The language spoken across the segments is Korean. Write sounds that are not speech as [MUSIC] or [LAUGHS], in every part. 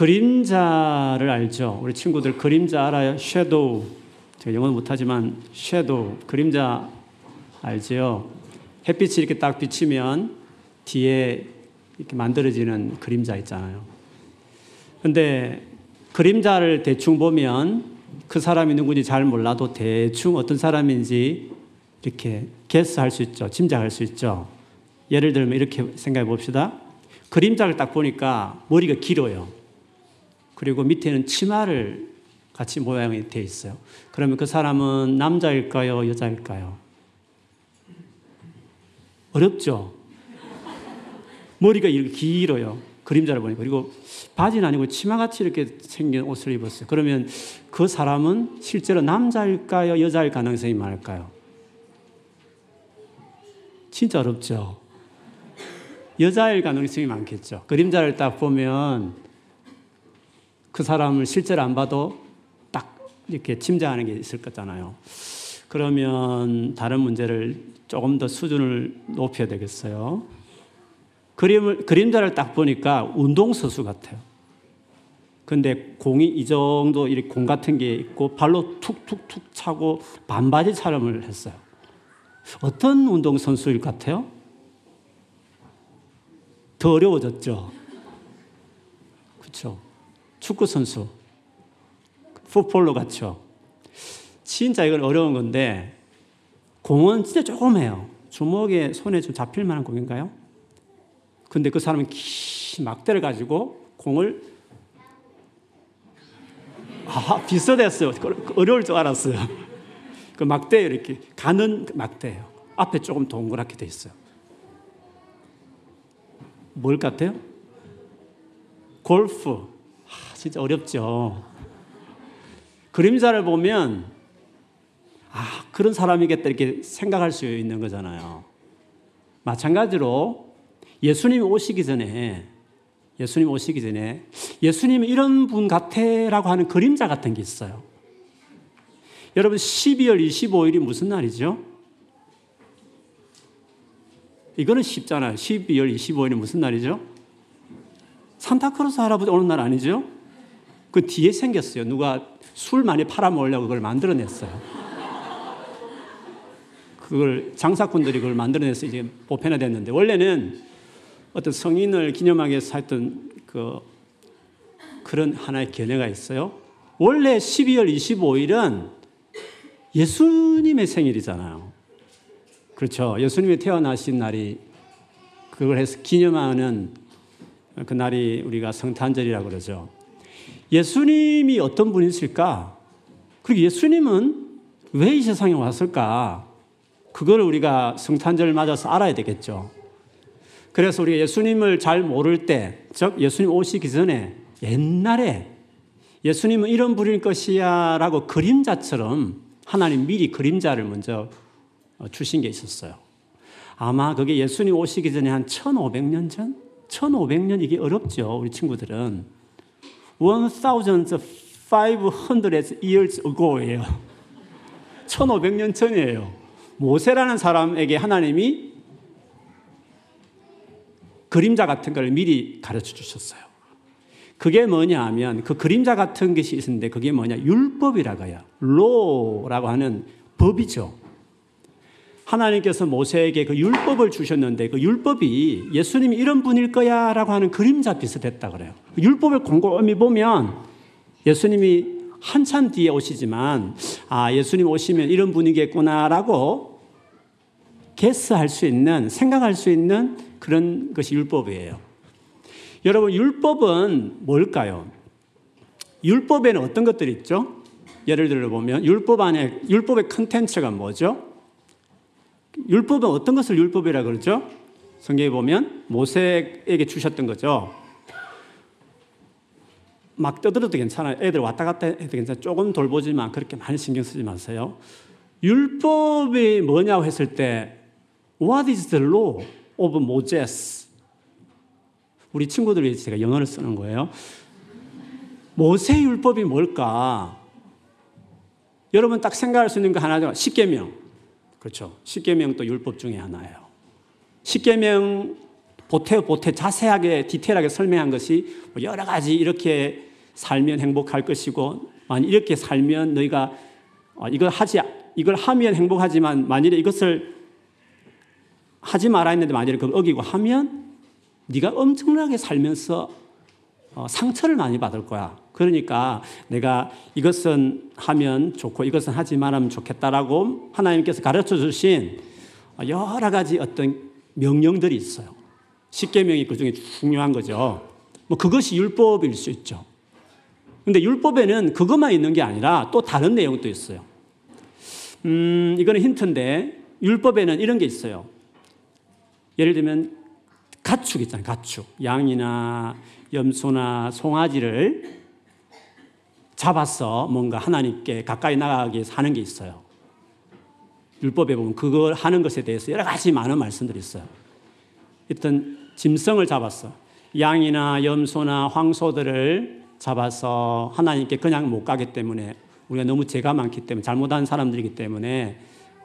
그림자를 알죠? 우리 친구들 그림자 알아요? 섀도우. 제가 영어 못하지만 섀도우, 그림자 알죠? 햇빛이 이렇게 딱 비치면 뒤에 이렇게 만들어지는 그림자 있잖아요. 근데 그림자를 대충 보면 그 사람이 누군지 잘 몰라도 대충 어떤 사람인지 이렇게 개스할 수 있죠. 짐작할 수 있죠. 예를 들면 이렇게 생각해 봅시다. 그림자를 딱 보니까 머리가 길어요. 그리고 밑에는 치마를 같이 모양이 되어 있어요. 그러면 그 사람은 남자일까요? 여자일까요? 어렵죠? 머리가 이렇게 길어요. 그림자를 보니까. 그리고 바지는 아니고 치마같이 이렇게 생긴 옷을 입었어요. 그러면 그 사람은 실제로 남자일까요? 여자일 가능성이 많을까요? 진짜 어렵죠? 여자일 가능성이 많겠죠. 그림자를 딱 보면 그 사람을 실제로 안 봐도 딱 이렇게 짐작하는 게 있을 거잖아요. 그러면 다른 문제를 조금 더 수준을 높여야 되겠어요. 그림을, 그림자를 딱 보니까 운동선수 같아요. 근데 공이 이 정도 공 같은 게 있고 발로 툭툭툭 차고 반바지 촬영을 했어요. 어떤 운동선수일 것 같아요? 더 어려워졌죠. 그렇죠. 축구 선수, 풋볼로 같죠. 진짜 이건 어려운 건데 공은 진짜 조그매요. 주먹에 손에 좀 잡힐 만한 공인가요? 근데 그 사람은 긴 막대를 가지고 공을 아 비슷했어요. 어려울 줄 알았어요. 그 막대 이렇게 가는 막대예요. 앞에 조금 동그랗게 돼 있어요. 뭘 같아요? 골프. 아, 진짜 어렵죠. 그림자를 보면 아 그런 사람이겠다 이렇게 생각할 수 있는 거잖아요. 마찬가지로 예수님 오시기 전에 예수님 오시기 전에 예수님 이런 분 같애라고 하는 그림자 같은 게 있어요. 여러분 12월 25일이 무슨 날이죠? 이거는 쉽잖아요. 12월 25일이 무슨 날이죠? 산타크로스 할아버지 오는 날 아니죠? 그 뒤에 생겼어요. 누가 술 많이 팔아먹으려고 그걸 만들어냈어요. 그걸 장사꾼들이 그걸 만들어내서 이제 보편화됐는데 원래는 어떤 성인을 기념하기 위해서 했던 그 그런 하나의 견해가 있어요. 원래 12월 25일은 예수님의 생일이잖아요. 그렇죠. 예수님이 태어나신 날이 그걸 해서 기념하는 그 날이 우리가 성탄절이라고 그러죠. 예수님이 어떤 분이실까? 그리고 예수님은 왜 이 세상에 왔을까? 그걸 우리가 성탄절을 맞아서 알아야 되겠죠. 그래서 우리가 예수님을 잘 모를 때, 즉 예수님 오시기 전에 옛날에 예수님은 이런 분일 것이야 라고 그림자처럼 하나님 미리 그림자를 먼저 주신 게 있었어요. 아마 그게 예수님 오시기 전에 한 1500년 전? 1500년 이게 어렵죠. 우리 친구들은. 1500 years ago예요. 1500년 전이에요. 모세라는 사람에게 하나님이 그림자 같은 걸 미리 가르쳐 주셨어요. 그게 뭐냐 하면 그 그림자 같은 것이 있는데 그게 뭐냐 율법이라고요. 로라고 하는 법이죠. 하나님께서 모세에게 그 율법을 주셨는데 그 율법이 예수님이 이런 분일 거야라고 하는 그림자 비슷했다 그래요. 율법을 곰곰이 보면 예수님이 한참 뒤에 오시지만 아 예수님 오시면 이런 분이겠구나라고 게스할 수 있는 생각할 수 있는 그런 것이 율법이에요. 여러분, 율법은 뭘까요? 율법에는 어떤 것들이 있죠? 예를 들어 보면 율법 안에 율법의 컨텐츠가 뭐죠? 율법은 어떤 것을 율법이라 그러죠? 성경에 보면 모세에게 주셨던 거죠. 막 떠들어도 괜찮아요. 애들 왔다 갔다 해도 괜찮아요. 조금 돌보지만 그렇게 많이 신경 쓰지 마세요. 율법이 뭐냐고 했을 때 What is the law? of Moses. 우리 친구들이 제가 영어를 쓰는 거예요. 모세 율법이 뭘까? 여러분 딱 생각할 수 있는 거 하나죠. 십계명. 그렇죠. 십계명도 율법 중에 하나예요. 십계명 보태 보태 자세하게 디테일하게 설명한 것이 뭐 여러 가지 이렇게 살면 행복할 것이고 만 이렇게 살면 너희가 어, 이걸 하지 이걸 하면 행복하지만 만일에 이것을 하지 말아 했는데 만일에 그걸 어기고 하면 네가 엄청나게 살면서 어, 상처를 많이 받을 거야. 그러니까 내가 이것은 하면 좋고 이것은 하지 말하면 좋겠다라고 하나님께서 가르쳐 주신 여러 가지 어떤 명령들이 있어요. 십계명이 그 중에 중요한 거죠. 뭐 그것이 율법일 수 있죠. 근데 율법에는 그것만 있는 게 아니라 또 다른 내용도 있어요. 음, 이거는 힌트인데 율법에는 이런 게 있어요. 예를 들면 가축 있잖아요. 가축. 양이나 염소나 송아지를 잡아서 뭔가 하나님께 가까이 나가기 위해서 하는 게 있어요. 율법에 보면 그걸 하는 것에 대해서 여러 가지 많은 말씀들이 있어요. 일단 짐승을 잡았어. 양이나 염소나 황소들을 잡아서 하나님께 그냥 못 가기 때문에 우리가 너무 죄가 많기 때문에 잘못한 사람들이기 때문에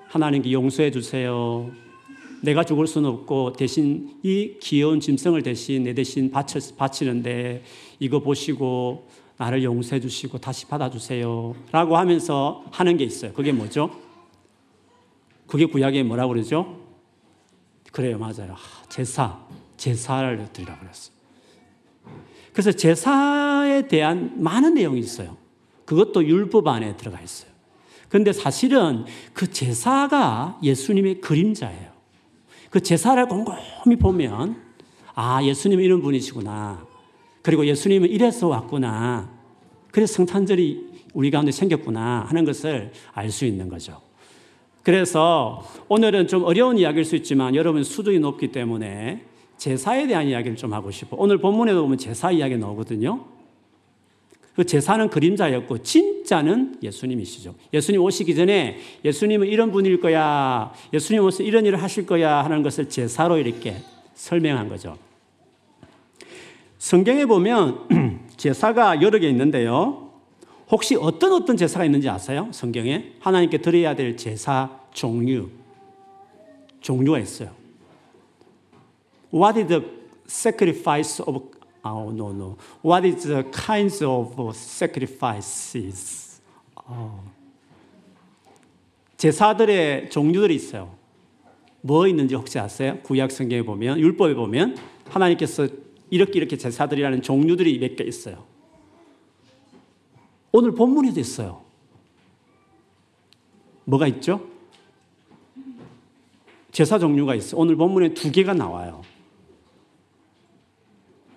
하나님께 용서해 주세요. 내가 죽을 수는 없고 대신 이 귀여운 짐승을 대신 내 대신 바치, 바치는데 이거 보시고 나를 용서해 주시고 다시 받아주세요. 라고 하면서 하는 게 있어요. 그게 뭐죠? 그게 구약에 뭐라고 그러죠? 그래요, 맞아요. 제사, 제사를 드리라고 그랬어요. 그래서 제사에 대한 많은 내용이 있어요. 그것도 율법 안에 들어가 있어요. 그런데 사실은 그 제사가 예수님의 그림자예요. 그 제사를 곰곰이 보면 아 예수님은 이런 분이시구나. 그리고 예수님은 이래서 왔구나. 그래서 성탄절이 우리 가운데 생겼구나 하는 것을 알 수 있는 거죠. 그래서 오늘은 좀 어려운 이야기일 수 있지만 여러분 수준이 높기 때문에 제사에 대한 이야기를 좀 하고 싶어. 오늘 본문에도 보면 제사 이야기 나오거든요. 그 제사는 그림자였고 진짜는 예수님이시죠. 예수님 오시기 전에 예수님은 이런 분일 거야. 예수님 오서 이런 일을 하실 거야 하는 것을 제사로 이렇게 설명한 거죠. 성경에 보면 [CLEARS THROAT] 제사가 여러 개 있는데요. 혹시 어떤 어떤 제사가 있는지 아세요? 성경에 하나님께 드려야 될 제사 종류 종류가 있어요. What is the sacrifice of Oh, no, no. What is the kinds of sacrifices? 어. 제사들의 종류들이 있어요. 뭐 있는지 혹시 아세요? 구약 성경에 보면, 율법에 보면 하나님께서 이렇게 이렇게 제사들이라는 종류들이 몇 개 있어요. 오늘 본문에도 있어요. 뭐가 있죠? 제사 종류가 있어요. 오늘 본문에 두 개가 나와요.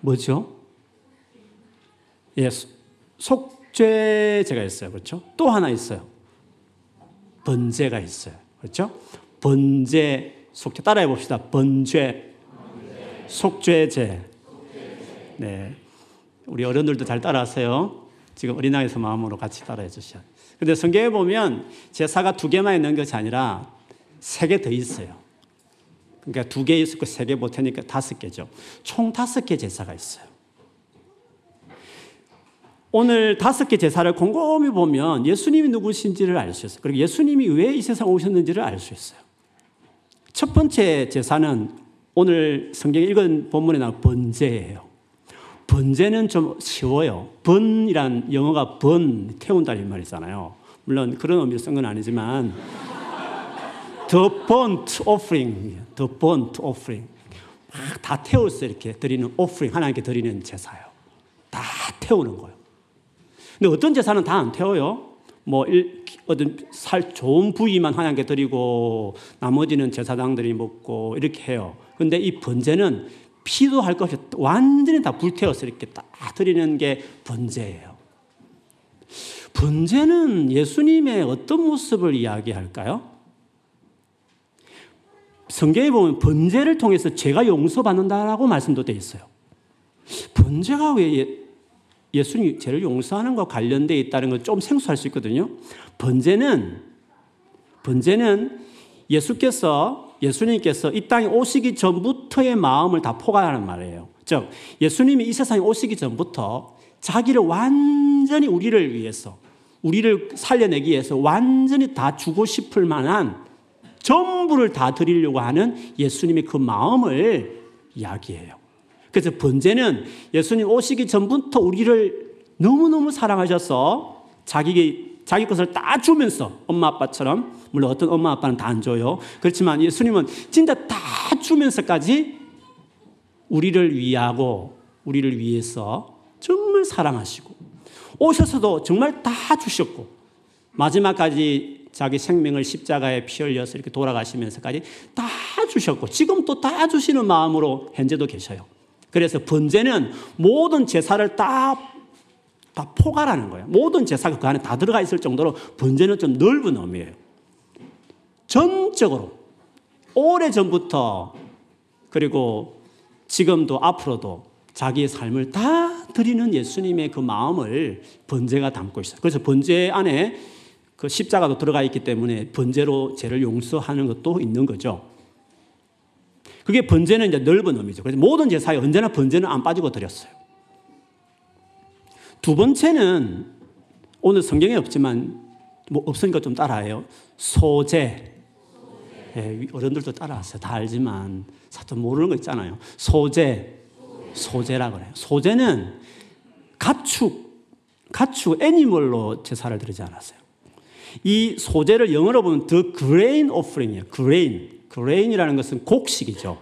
뭐죠? 예, 속죄제가 있어요. 그렇죠? 또 하나 있어요. 번제가 있어요. 그렇죠? 번제, 속죄. 따라해 봅시다. 번죄, 속죄제. 네. 우리 어른들도 잘 따라하세요. 지금 어린아이에서 마음으로 같이 따라해 주셔야 근데 성경에 보면 제사가 두 개만 있는 것이 아니라 세 개 더 있어요. 그러니까 두개거세개 못하니까 다섯 개죠. 총 다섯 개 제사가 있어요. 오늘 다섯 개 제사를 곰곰이 보면 예수님이 누구신지를 알 수 있어요. 그리고 예수님이 왜 이 세상 오셨는지를 알 수 있어요. 첫 번째 제사는 오늘 성경에 읽은 본문에 나온 번제예요. 번제는 좀 쉬워요. 번이란 영어가 번, 태운다는 말이잖아요. 물론 그런 의미로 쓴 건 아니지만 the burnt offering, the burnt offering. 다 태워서 이렇게 드리는 offering, 하나님께 드리는 제사예요. 다 태우는 거예요. 근데 어떤 제사는 다 안 태워요. 뭐, 어떤 살 좋은 부위만 하나님께 드리고, 나머지는 제사장들이 먹고, 이렇게 해요. 근데 이 번제는 피도 할 것이 완전히 다 불태워서 이렇게 다 드리는 게 번제예요. 번제는 예수님의 어떤 모습을 이야기할까요? 성경에 보면 번제를 통해서 죄가 용서받는다라고 말씀도 되어 있어요. 번제가 왜 예, 예수님이 죄를 용서하는 것과 관련되어 있다는 건 좀 생소할 수 있거든요. 번제는 번제는 예수께서 예수님께서 이 땅에 오시기 전부터의 마음을 다 포괄하는 말이에요. 즉 예수님이 이 세상에 오시기 전부터 자기를 완전히 우리를 위해서 우리를 살려내기 위해서 완전히 다 주고 싶을 만한 전부를 다 드리려고 하는 예수님의 그 마음을 이야기해요. 그래서 번제는 예수님 오시기 전부터 우리를 너무너무 사랑하셔서 자기, 자기 것을 다 주면서 엄마 아빠처럼 물론 어떤 엄마 아빠는 다 안 줘요. 그렇지만 예수님은 진짜 다 주면서까지 우리를 위하고 우리를 위해서 정말 사랑하시고 오셔서도 정말 다 주셨고 마지막까지 자기 생명을 십자가에 피 흘려서 이렇게 돌아가시면서까지 다 주셨고 지금 또 다 주시는 마음으로 현재도 계셔요. 그래서 번제는 모든 제사를 다, 다 포괄하는 거예요. 모든 제사가 그 안에 다 들어가 있을 정도로 번제는 좀 넓은 의미예요. 전적으로 오래 전부터 그리고 지금도 앞으로도 자기의 삶을 다 드리는 예수님의 그 마음을 번제가 담고 있어요. 그래서 번제 안에 그 십자가도 들어가 있기 때문에 번제로 죄를 용서하는 것도 있는 거죠. 그게 번제는 이제 넓은 의미죠. 그래서 모든 제사에 언제나 번제는 안 빠지고 드렸어요. 두 번째는 오늘 성경에 없지만 뭐 없으니까 좀 따라해요. 소제. 예, 어른들도 따라하세요. 다 알지만 사실 모르는 거 있잖아요. 소제. 소제라 그래요. 소제는 가축, 가축 애니멀로 제사를 드리지 않았어요. 이 소제를 영어로 보면 the grain offering이에요. grain. grain이라는 것은 곡식이죠.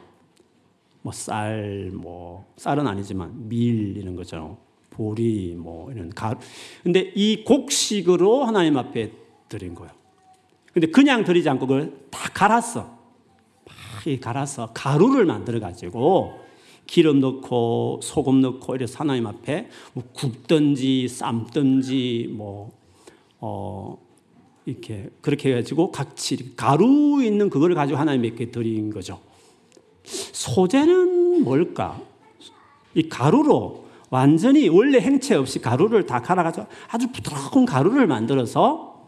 뭐 쌀, 뭐 쌀은 아니지만 밀 이런 거죠. 보리 뭐 이런 가. 근데 이 곡식으로 하나님 앞에 드린 거예요. 근데 그냥 드리지 않고 그걸 다 갈았어. 막 갈아서 가루를 만들어 가지고 기름 넣고 소금 넣고 이래서 하나님 앞에 뭐 굽든지 삶든지 뭐 어, 이렇게 그렇게 해가지고 같이 가루 있는 그걸 가지고 하나님께 드린 거죠. 소재는 뭘까? 이 가루로 완전히 원래 행체 없이 가루를 다 갈아가지고 아주 부드러운 가루를 만들어서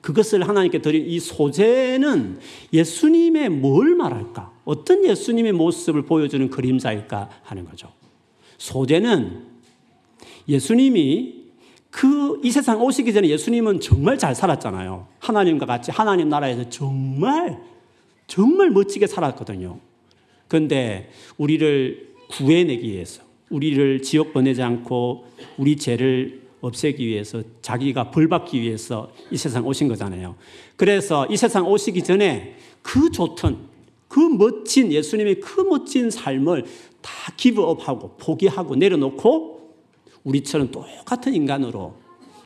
그것을 하나님께 드린 이 소재는 예수님의 뭘 말할까? 어떤 예수님의 모습을 보여주는 그림자일까 하는 거죠. 소재는 예수님이 그 이 세상 오시기 전에 예수님은 정말 잘 살았잖아요. 하나님과 같이 하나님 나라에서 정말 정말 멋지게 살았거든요. 그런데 우리를 구해내기 위해서 우리를 지옥 보내지 않고 우리 죄를 없애기 위해서 자기가 벌 받기 위해서 이 세상 오신 거잖아요. 그래서 이 세상 오시기 전에 그 좋던 그 멋진 예수님의 그 멋진 삶을 다 기브업하고 포기하고 내려놓고 우리처럼 똑같은 인간으로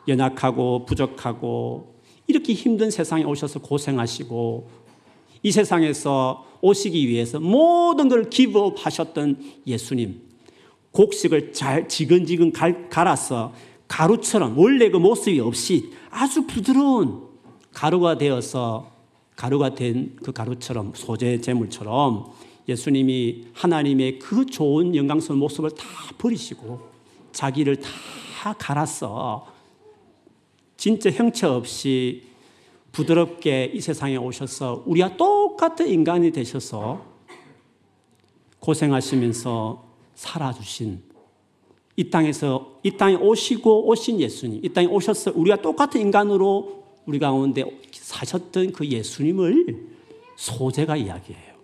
연약하고 부족하고 이렇게 힘든 세상에 오셔서 고생하시고 이 세상에서 오시기 위해서 모든 걸 기브업 하셨던 예수님 곡식을 잘 지근지근 갈아서 가루처럼 원래 그 모습이 없이 아주 부드러운 가루가 되어서 가루가 된 그 가루처럼 소재 제물처럼 예수님이 하나님의 그 좋은 영광스러운 모습을 다 버리시고 자기를 다 갈아서 진짜 형체 없이 부드럽게 이 세상에 오셔서 우리와 똑같은 인간이 되셔서 고생하시면서 살아주신 이 땅에서 이 땅에 오시고 오신 예수님, 이 땅에 오셔서 우리가 똑같은 인간으로 우리 가운데 사셨던 그 예수님을 소재가 이야기해요.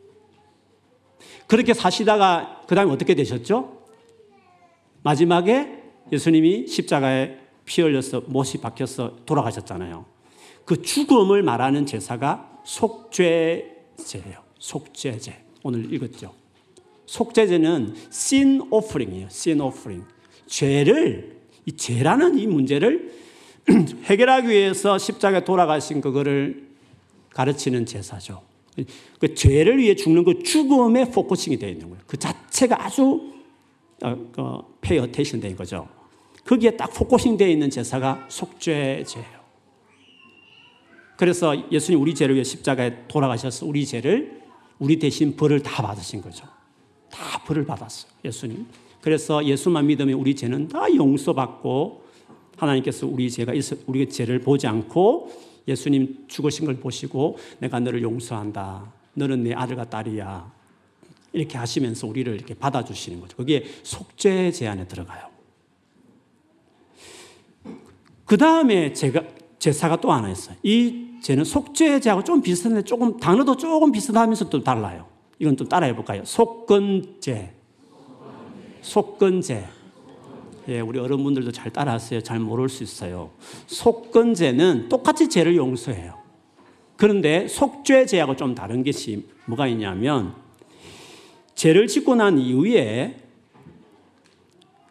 그렇게 사시다가 그 다음에 어떻게 되셨죠? 마지막에 예수님이 십자가에 피 흘려서 못이 박혀서 돌아가셨잖아요. 그 죽음을 말하는 제사가 속죄제예요. 속죄제. 오늘 읽었죠. 속죄제는 sin offering이에요. sin offering. 죄를 이 죄라는 이 문제를 [CLEARS THROAT] 해결하기 위해서 십자가에 돌아가신 그거를 가르치는 제사죠. 그 죄를 위해 죽는 그 죽음에 focusing이 되어 있는 거예요. 그 자체가 아주 페이 어테이션 된 거죠. 거기에 딱 focusing 되어 있는 제사가 속죄제예요. 그래서 예수님 우리 죄를 위해 십자가에 돌아가셔서 우리 죄를 우리 대신 벌을 다 받으신 거죠. 다 벌을 받았어요. 예수님. 그래서 예수만 믿으면 우리 죄는 다 용서받고 하나님께서 우리 죄가 우리 죄를 보지 않고 예수님 죽으신 걸 보시고 내가 너를 용서한다. 너는 내 아들과 딸이야. 이렇게 하시면서 우리를 이렇게 받아주시는 거죠. 그게 속죄 제안에 들어가요. 그 다음에 제가 제사가 또 하나 있어요. 이 제는 속죄제하고 좀 비슷한데 조금 단어도 조금 비슷하면서 또 달라요. 이건 좀 따라해 볼까요? 속건제. 속건제. 예, 우리 어른분들도 잘 따라하세요. 잘 모를 수 있어요. 속건제는 똑같이 죄를 용서해요. 그런데 속죄죄하고 좀 다른 것이 뭐가 있냐면 죄를 짓고 난 이후에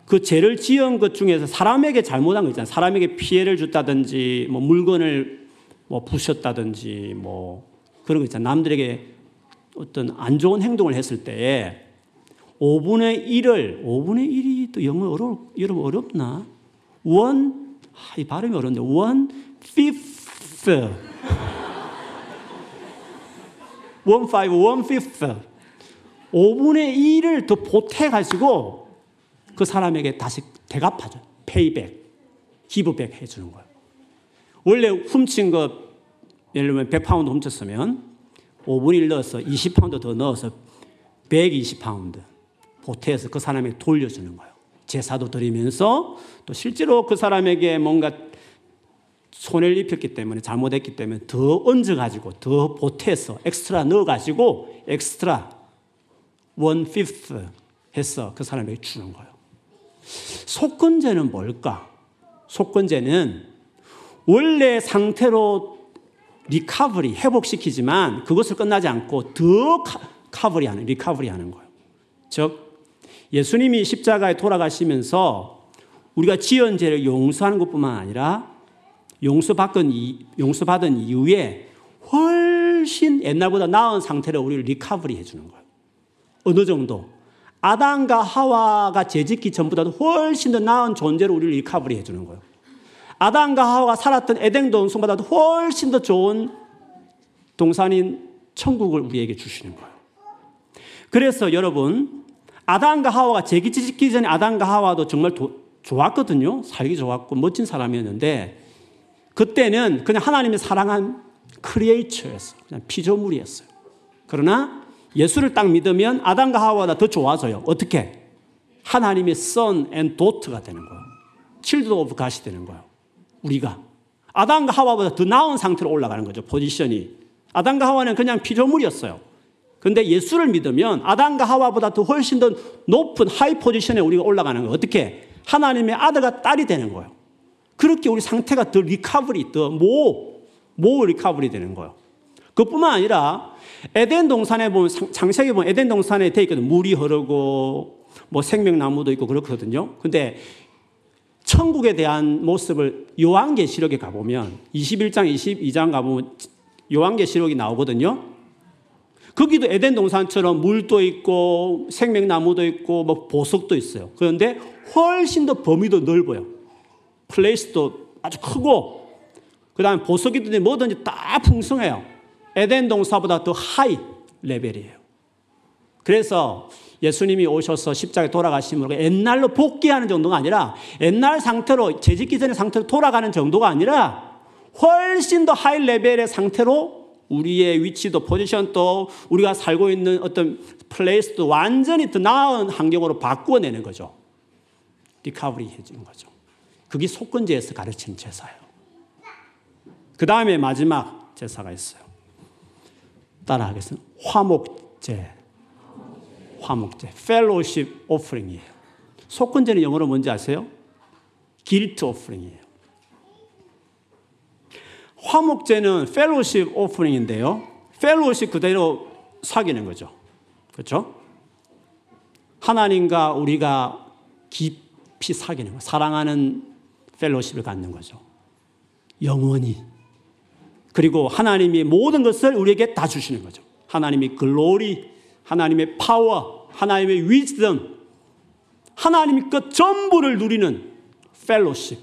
그 죄를 지은 것 중에서 사람에게 잘못한 거 있잖아요. 사람에게 피해를 줬다든지 뭐 물건을 뭐 부셨다든지 뭐 그런 거 있잖아요. 남들에게 어떤 안 좋은 행동을 했을 때에 5분의 1을 5분의 1이 또 영어 어려 여러분 어렵나? 원, 아, 이 발음이 어려운데 원 fifth, [LAUGHS] 원 five, 원 fifth, 5분의 1을 더 보태 가지고 그 사람에게 다시 대갚아줘, payback, give back 해주는 거예요. 원래 훔친 것 예를 들면 100파운드 훔쳤으면 5분의 1 넣어서 20파운드 더 넣어서 120파운드. 보태서 그 사람에게 돌려주는 거예요. 제사도 드리면서 또 실제로 그 사람에게 뭔가 손해를 입혔기 때문에 잘못했기 때문에 더 얹어가지고 더 보태서 엑스트라 넣어가지고 엑스트라 one fifth 해서 그 사람에게 주는 거예요. 속건제는 뭘까? 속건제는 원래 상태로 recovery 회복시키지만 그것을 끝나지 않고 더 recovery 하는 recovery 하는 거예요. 즉 예수님이 십자가에 돌아가시면서 우리가 지은 죄를 용서하는 것 뿐만 아니라 용서받은, 용서받은 이후에 훨씬 옛날보다 나은 상태로 우리를 recovery 해주는 거예요. 어느 정도? 아담과 하와가 죄짓기 전보다도 훨씬 더 나은 존재로 우리를 recovery 해주는 거예요. 아담과 하와가 살았던 에덴 동산보다도 훨씬 더 좋은 동산인 천국을 우리에게 주시는 거예요. 그래서 여러분, 아담과 하와가 죄 짓기 전에 아담과 하와도 정말 도, 좋았거든요. 살기 좋았고 멋진 사람이었는데 그때는 그냥 하나님의 사랑한 creature였어. 그냥 피조물이었어요. 그러나 예수를 딱 믿으면 아담과 하와보다 더 좋아져요. 어떻게? 하나님의 son and daughter가 되는 거예요. children of God이 되는 거예요. 우리가. 아담과 하와보다 더 나은 상태로 올라가는 거죠. 포지션이. 아담과 하와는 그냥 피조물이었어요. 근데 예수를 믿으면 아담과 하와보다 더 훨씬 더 높은 high position에 우리가 올라가는 거예요. 어떻게? 하나님의 아들과 딸이 되는 거예요. 그렇게 우리 상태가 더 recovery, 더 more, more recovery 되는 거예요. 그뿐만 아니라 에덴 동산에 보면, 창세기 보면 에덴 동산에 돼 있거든. 물이 흐르고, 뭐 생명나무도 있고 그렇거든요. 근데 천국에 대한 모습을 요한계시록에 가보면 21장, 22장 가보면 요한계시록이 나오거든요. 거기도 에덴 동산처럼 물도 있고 생명나무도 있고 뭐 보석도 있어요. 그런데 훨씬 더 범위도 넓어요. place도 아주 크고 그다음에 보석이든지 뭐든지 다 풍성해요. 에덴 동산보다 더 high level이에요. 그래서 예수님이 오셔서 십자가에 돌아가심으로 옛날로 복귀하는 정도가 아니라 옛날 상태로 죄짓기 전의 상태로 돌아가는 정도가 아니라 훨씬 더 high level의 상태로 우리의 위치도 포지션도 우리가 살고 있는 어떤 place도 완전히 더 나은 환경으로 바꾸어내는 거죠. recovery 해주는 거죠. 그게 속건제에서 가르친 제사예요. 그 다음에 마지막 제사가 있어요. 따라하겠습니다. 화목제. 화목제. fellowship offering이에요. 속건제는 영어로 뭔지 아세요? guilt offering이에요. 화목제는 fellowship offering인데요. fellowship 그대로 사귀는 거죠. 그렇죠? 하나님과 우리가 깊이 사귀는 거, 사랑하는 fellowship을 갖는 거죠. 영원히. 그리고 하나님이 모든 것을 우리에게 다 주시는 거죠. 하나님의 glory, 하나님의 파워, 하나님의 wisdom, 하나님의 것 전부를 누리는 fellowship.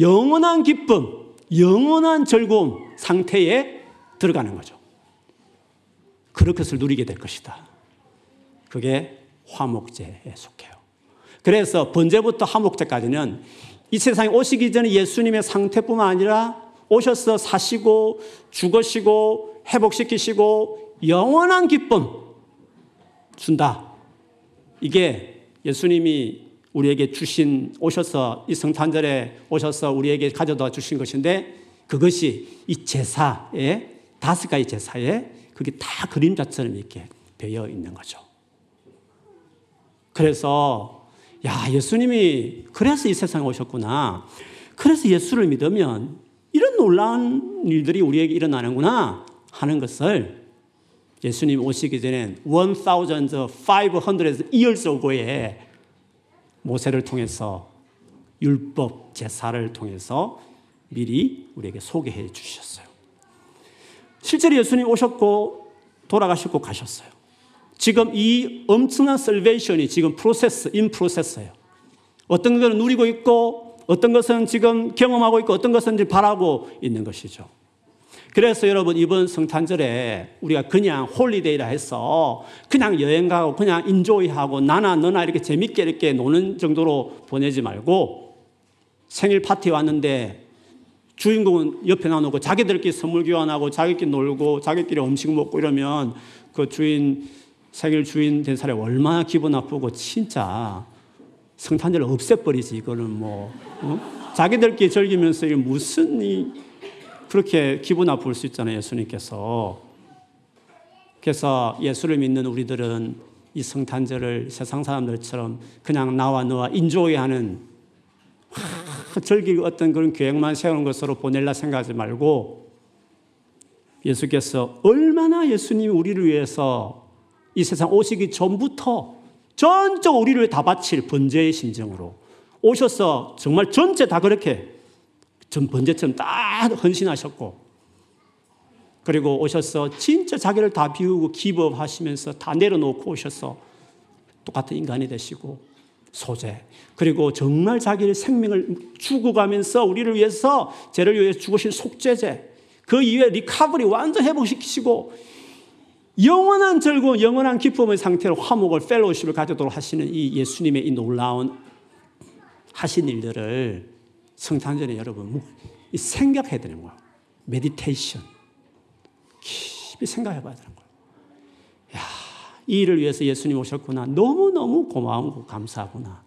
영원한 기쁨, 영원한 즐거움 상태에 들어가는 거죠. 그런 것을 누리게 될 것이다. 그게 화목제에 속해요. 그래서 번제부터 화목제까지는 이 세상에 오시기 전에 예수님의 상태뿐만 아니라 오셔서 사시고 죽으시고 회복시키시고 영원한 기쁨 준다. 이게 예수님이 우리에게 주신 오셔서 이 성탄절에 오셔서 우리에게 가져다 주신 것인데 그것이 이 제사에 다섯 가지 제사에 그게 다 그림자처럼 이렇게 배어 있는 거죠. 그래서 야 예수님이 그래서 이 세상에 오셨구나. 그래서 예수를 믿으면 이런 놀라운 일들이 우리에게 일어나는구나 하는 것을 예수님 오시기 전에 1500 years ago에 모세를 통해서 율법 제사를 통해서 미리 우리에게 소개해 주셨어요. 실제로 예수님 오셨고 돌아가셨고 가셨어요. 지금 이 엄청난 salvation이 지금 process, in process예요. 어떤 것은 누리고 있고 어떤 것은 지금 경험하고 있고 어떤 것은 바라고 있는 것이죠. 그래서 여러분 이번 성탄절에 우리가 그냥 holiday라 해서 그냥 여행 가고 그냥 enjoy하고 나나 너나 이렇게 재밌게 이렇게 노는 정도로 보내지 말고 생일 파티 왔는데 주인공은 옆에 나누고 자기들끼리 선물 교환하고 자기끼리 놀고 자기끼리 음식 먹고 이러면 그 주인 생일 주인 된 사람이 얼마나 기분 나쁘고 진짜 성탄절 없애버리지 이거는 뭐 어? 자기들끼리 즐기면서 이게 무슨 이 그렇게 기분 나쁠 수 있잖아요 예수님께서 그래서 예수를 믿는 우리들은 이 성탄절을 세상 사람들처럼 그냥 나와 너와 인조이하는 즐길 어떤 그런 계획만 세우는 것으로 보낼라 생각하지 말고 예수께서 얼마나 예수님이 우리를 위해서 이 세상 오시기 전부터 전적 우리를 다 바칠 번제의 심정으로 오셔서 정말 전체 다 그렇게 전 번제처럼 다 헌신하셨고 그리고 오셔서 진짜 자기를 다 비우고 기법하시면서 다 내려놓고 오셔서 똑같은 인간이 되시고 소제. 그리고 정말 자기의 생명을 주고 가면서 우리를 위해서 죄를 위해 죽으신 속죄제. 그 이후에 recovery 완전 회복시키시고 영원한 즐거움, 영원한 기쁨의 상태로 화목을 fellowship을 가져도록 하시는 이 예수님의 이 놀라운 하신 일들을 성탄절에 여러분 생각해야 되는 거예요. meditation. 깊이 생각해 봐야 되는 거예요. 야, 이 일을 위해서 예수님 오셨구나. 너무너무 고마운 감사하구나.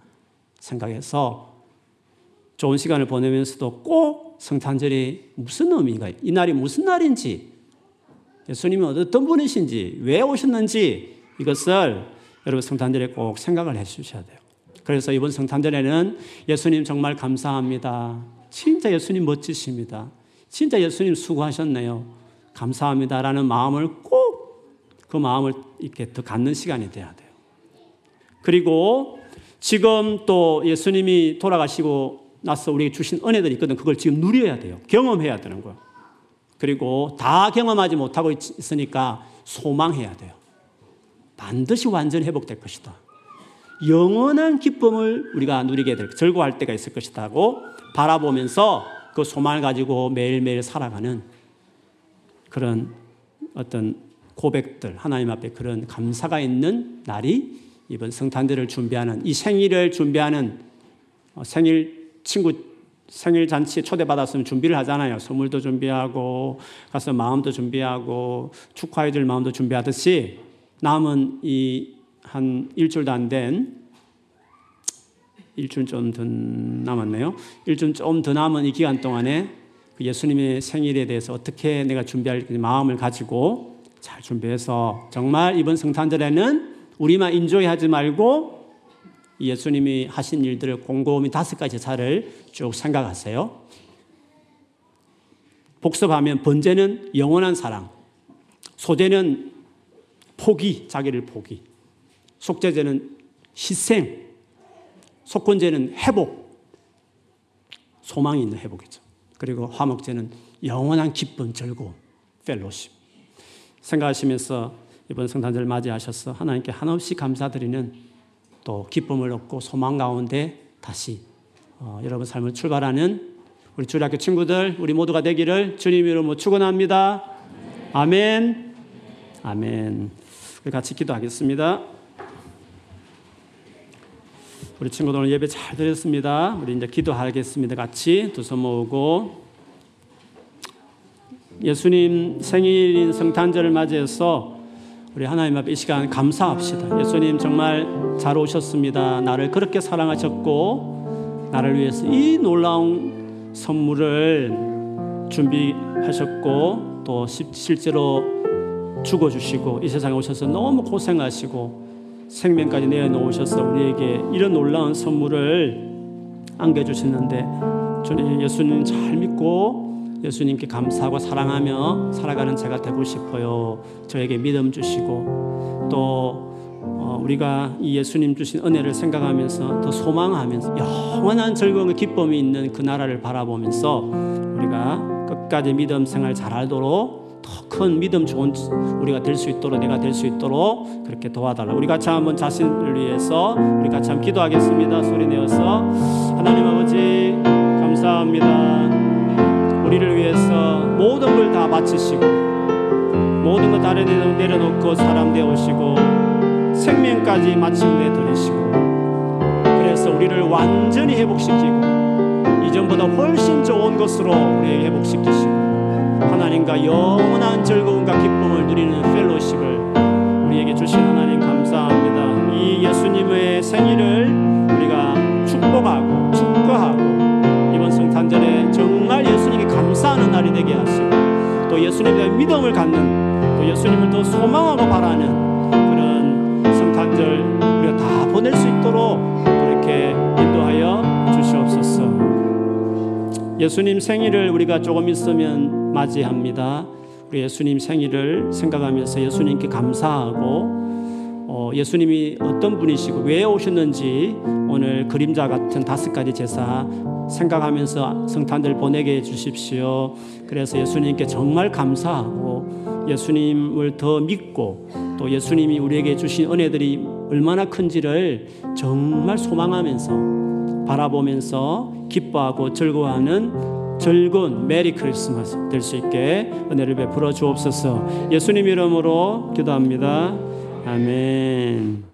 생각해서 좋은 시간을 보내면서도 꼭 성탄절이 무슨 의미가, 이 날이 무슨 날인지, 예수님이 어떤 분이신지, 왜 오셨는지 이것을 여러분 성탄절에 꼭 생각을 해 주셔야 돼요. 그래서 이번 성탄절에는 예수님 정말 감사합니다. 진짜 예수님 멋지십니다. 진짜 예수님 수고하셨네요. 감사합니다라는 마음을 꼭 그 마음을 이렇게 더 갖는 시간이 돼야 돼요. 그리고 지금 또 예수님이 돌아가시고 나서 우리에게 주신 은혜들이 있거든. 그걸 지금 누려야 돼요. 경험해야 되는 거예요. 그리고 다 경험하지 못하고 있으니까 소망해야 돼요. 반드시 완전 회복될 것이다. 영원한 기쁨을 우리가 누리게 될, 즐거워할 때가 있을 것이다고 바라보면서 그 소망을 가지고 매일매일 살아가는 그런 어떤 고백들, 하나님 앞에 그런 감사가 있는 날이 이번 성탄절을 준비하는 이 생일을 준비하는 어, 생일 친구 생일 잔치에 초대받았으면 준비를 하잖아요. 선물도 준비하고 가서 마음도 준비하고 축하해 줄 마음도 준비하듯이 남은 이 한 일주일도 안 된 일주일 좀 더 남았네요. 일주일 좀 더 남은 이 기간 동안에 그 예수님의 생일에 대해서 어떻게 내가 준비할 마음을 가지고 잘 준비해서 정말 이번 성탄절에는 우리만 인조이 하지 말고 예수님이 하신 일들을 곰곰이 다섯 가지 사를 쭉 생각하세요. 복습하면 번제는 영원한 사랑, 소제는 포기, 자기를 포기, 속죄제는 희생, 속건제는 회복, 소망이 있는 회복이죠. 그리고 화목제는 영원한 기쁨, 즐거움, 펠로십. 생각하시면서 이번 성탄절 맞이하셔서 하나님께 한없이 감사드리는 또 기쁨을 얻고 소망 가운데 다시 어, 여러분 삶을 출발하는 우리 주일학교 친구들 우리 모두가 되기를 주님 이름으로 축원합니다. 아멘. 아멘. 우리 같이 기도하겠습니다. 우리 친구들 오늘 예배 잘 드렸습니다. 우리 이제 기도하겠습니다. 같이 두 손 모으고 예수님 생일인 성탄절을 맞이해서 우리 하나님 앞에 이 시간 감사합시다. 예수님 정말 잘 오셨습니다. 나를 그렇게 사랑하셨고 나를 위해서 이 놀라운 선물을 준비하셨고 또 실제로 죽어주시고 이 세상에 오셔서 너무 고생하시고 생명까지 내어놓으셔서 우리에게 이런 놀라운 선물을 안겨주셨는데 저는 예수님 잘 믿고 예수님께 감사하고 사랑하며 살아가는 제가 되고 싶어요. 저에게 믿음 주시고 또 어, 우리가 이 예수님 주신 은혜를 생각하면서 더 소망하면서 영원한 즐거움과 기쁨이 있는 그 나라를 바라보면서 우리가 끝까지 믿음 생활 잘하도록 더 큰 믿음 좋은 우리가 될 수 있도록 내가 될 수 있도록 그렇게 도와달라. 우리 같이 한번 자신을 위해서 우리 같이 한번 기도하겠습니다. 소리 내어서 하나님 아버지 감사합니다. 우리를 위해서 모든 걸 다 바치시고 모든 것 다른 데 내려놓고 사람 되오시고 생명까지 마침내 드리시고 그래서 우리를 완전히 회복시키고 이전보다 훨씬 좋은 것으로 우리 회복시키시고 하나님과 영원한 즐거움과 기쁨을 누리는 펠로십을 우리에게 주신 하나님 감사합니다. 이 예수님의 생일을 날이 되게 하시고 또 예수님에 대한 믿음을 갖는 또 예수님을 더 소망하고 바라는 그런 성탄절 우리가 다 보낼 수 있도록 그렇게 인도하여 주시옵소서. 예수님 생일을 우리가 조금 있으면 맞이합니다. 우리 예수님 생일을 생각하면서 예수님께 감사하고 어, 예수님이 어떤 분이시고 왜 오셨는지 오늘 그림자 같은 다섯 가지 제사 생각하면서 성탄들 보내게 해 주십시오. 그래서 예수님께 정말 감사하고 예수님을 더 믿고 또 예수님이 우리에게 주신 은혜들이 얼마나 큰지를 정말 소망하면서 바라보면서 기뻐하고 즐거워하는 즐거운 메리 크리스마스 될 수 있게 은혜를 베풀어 주옵소서. 예수님 이름으로 기도합니다. 아멘.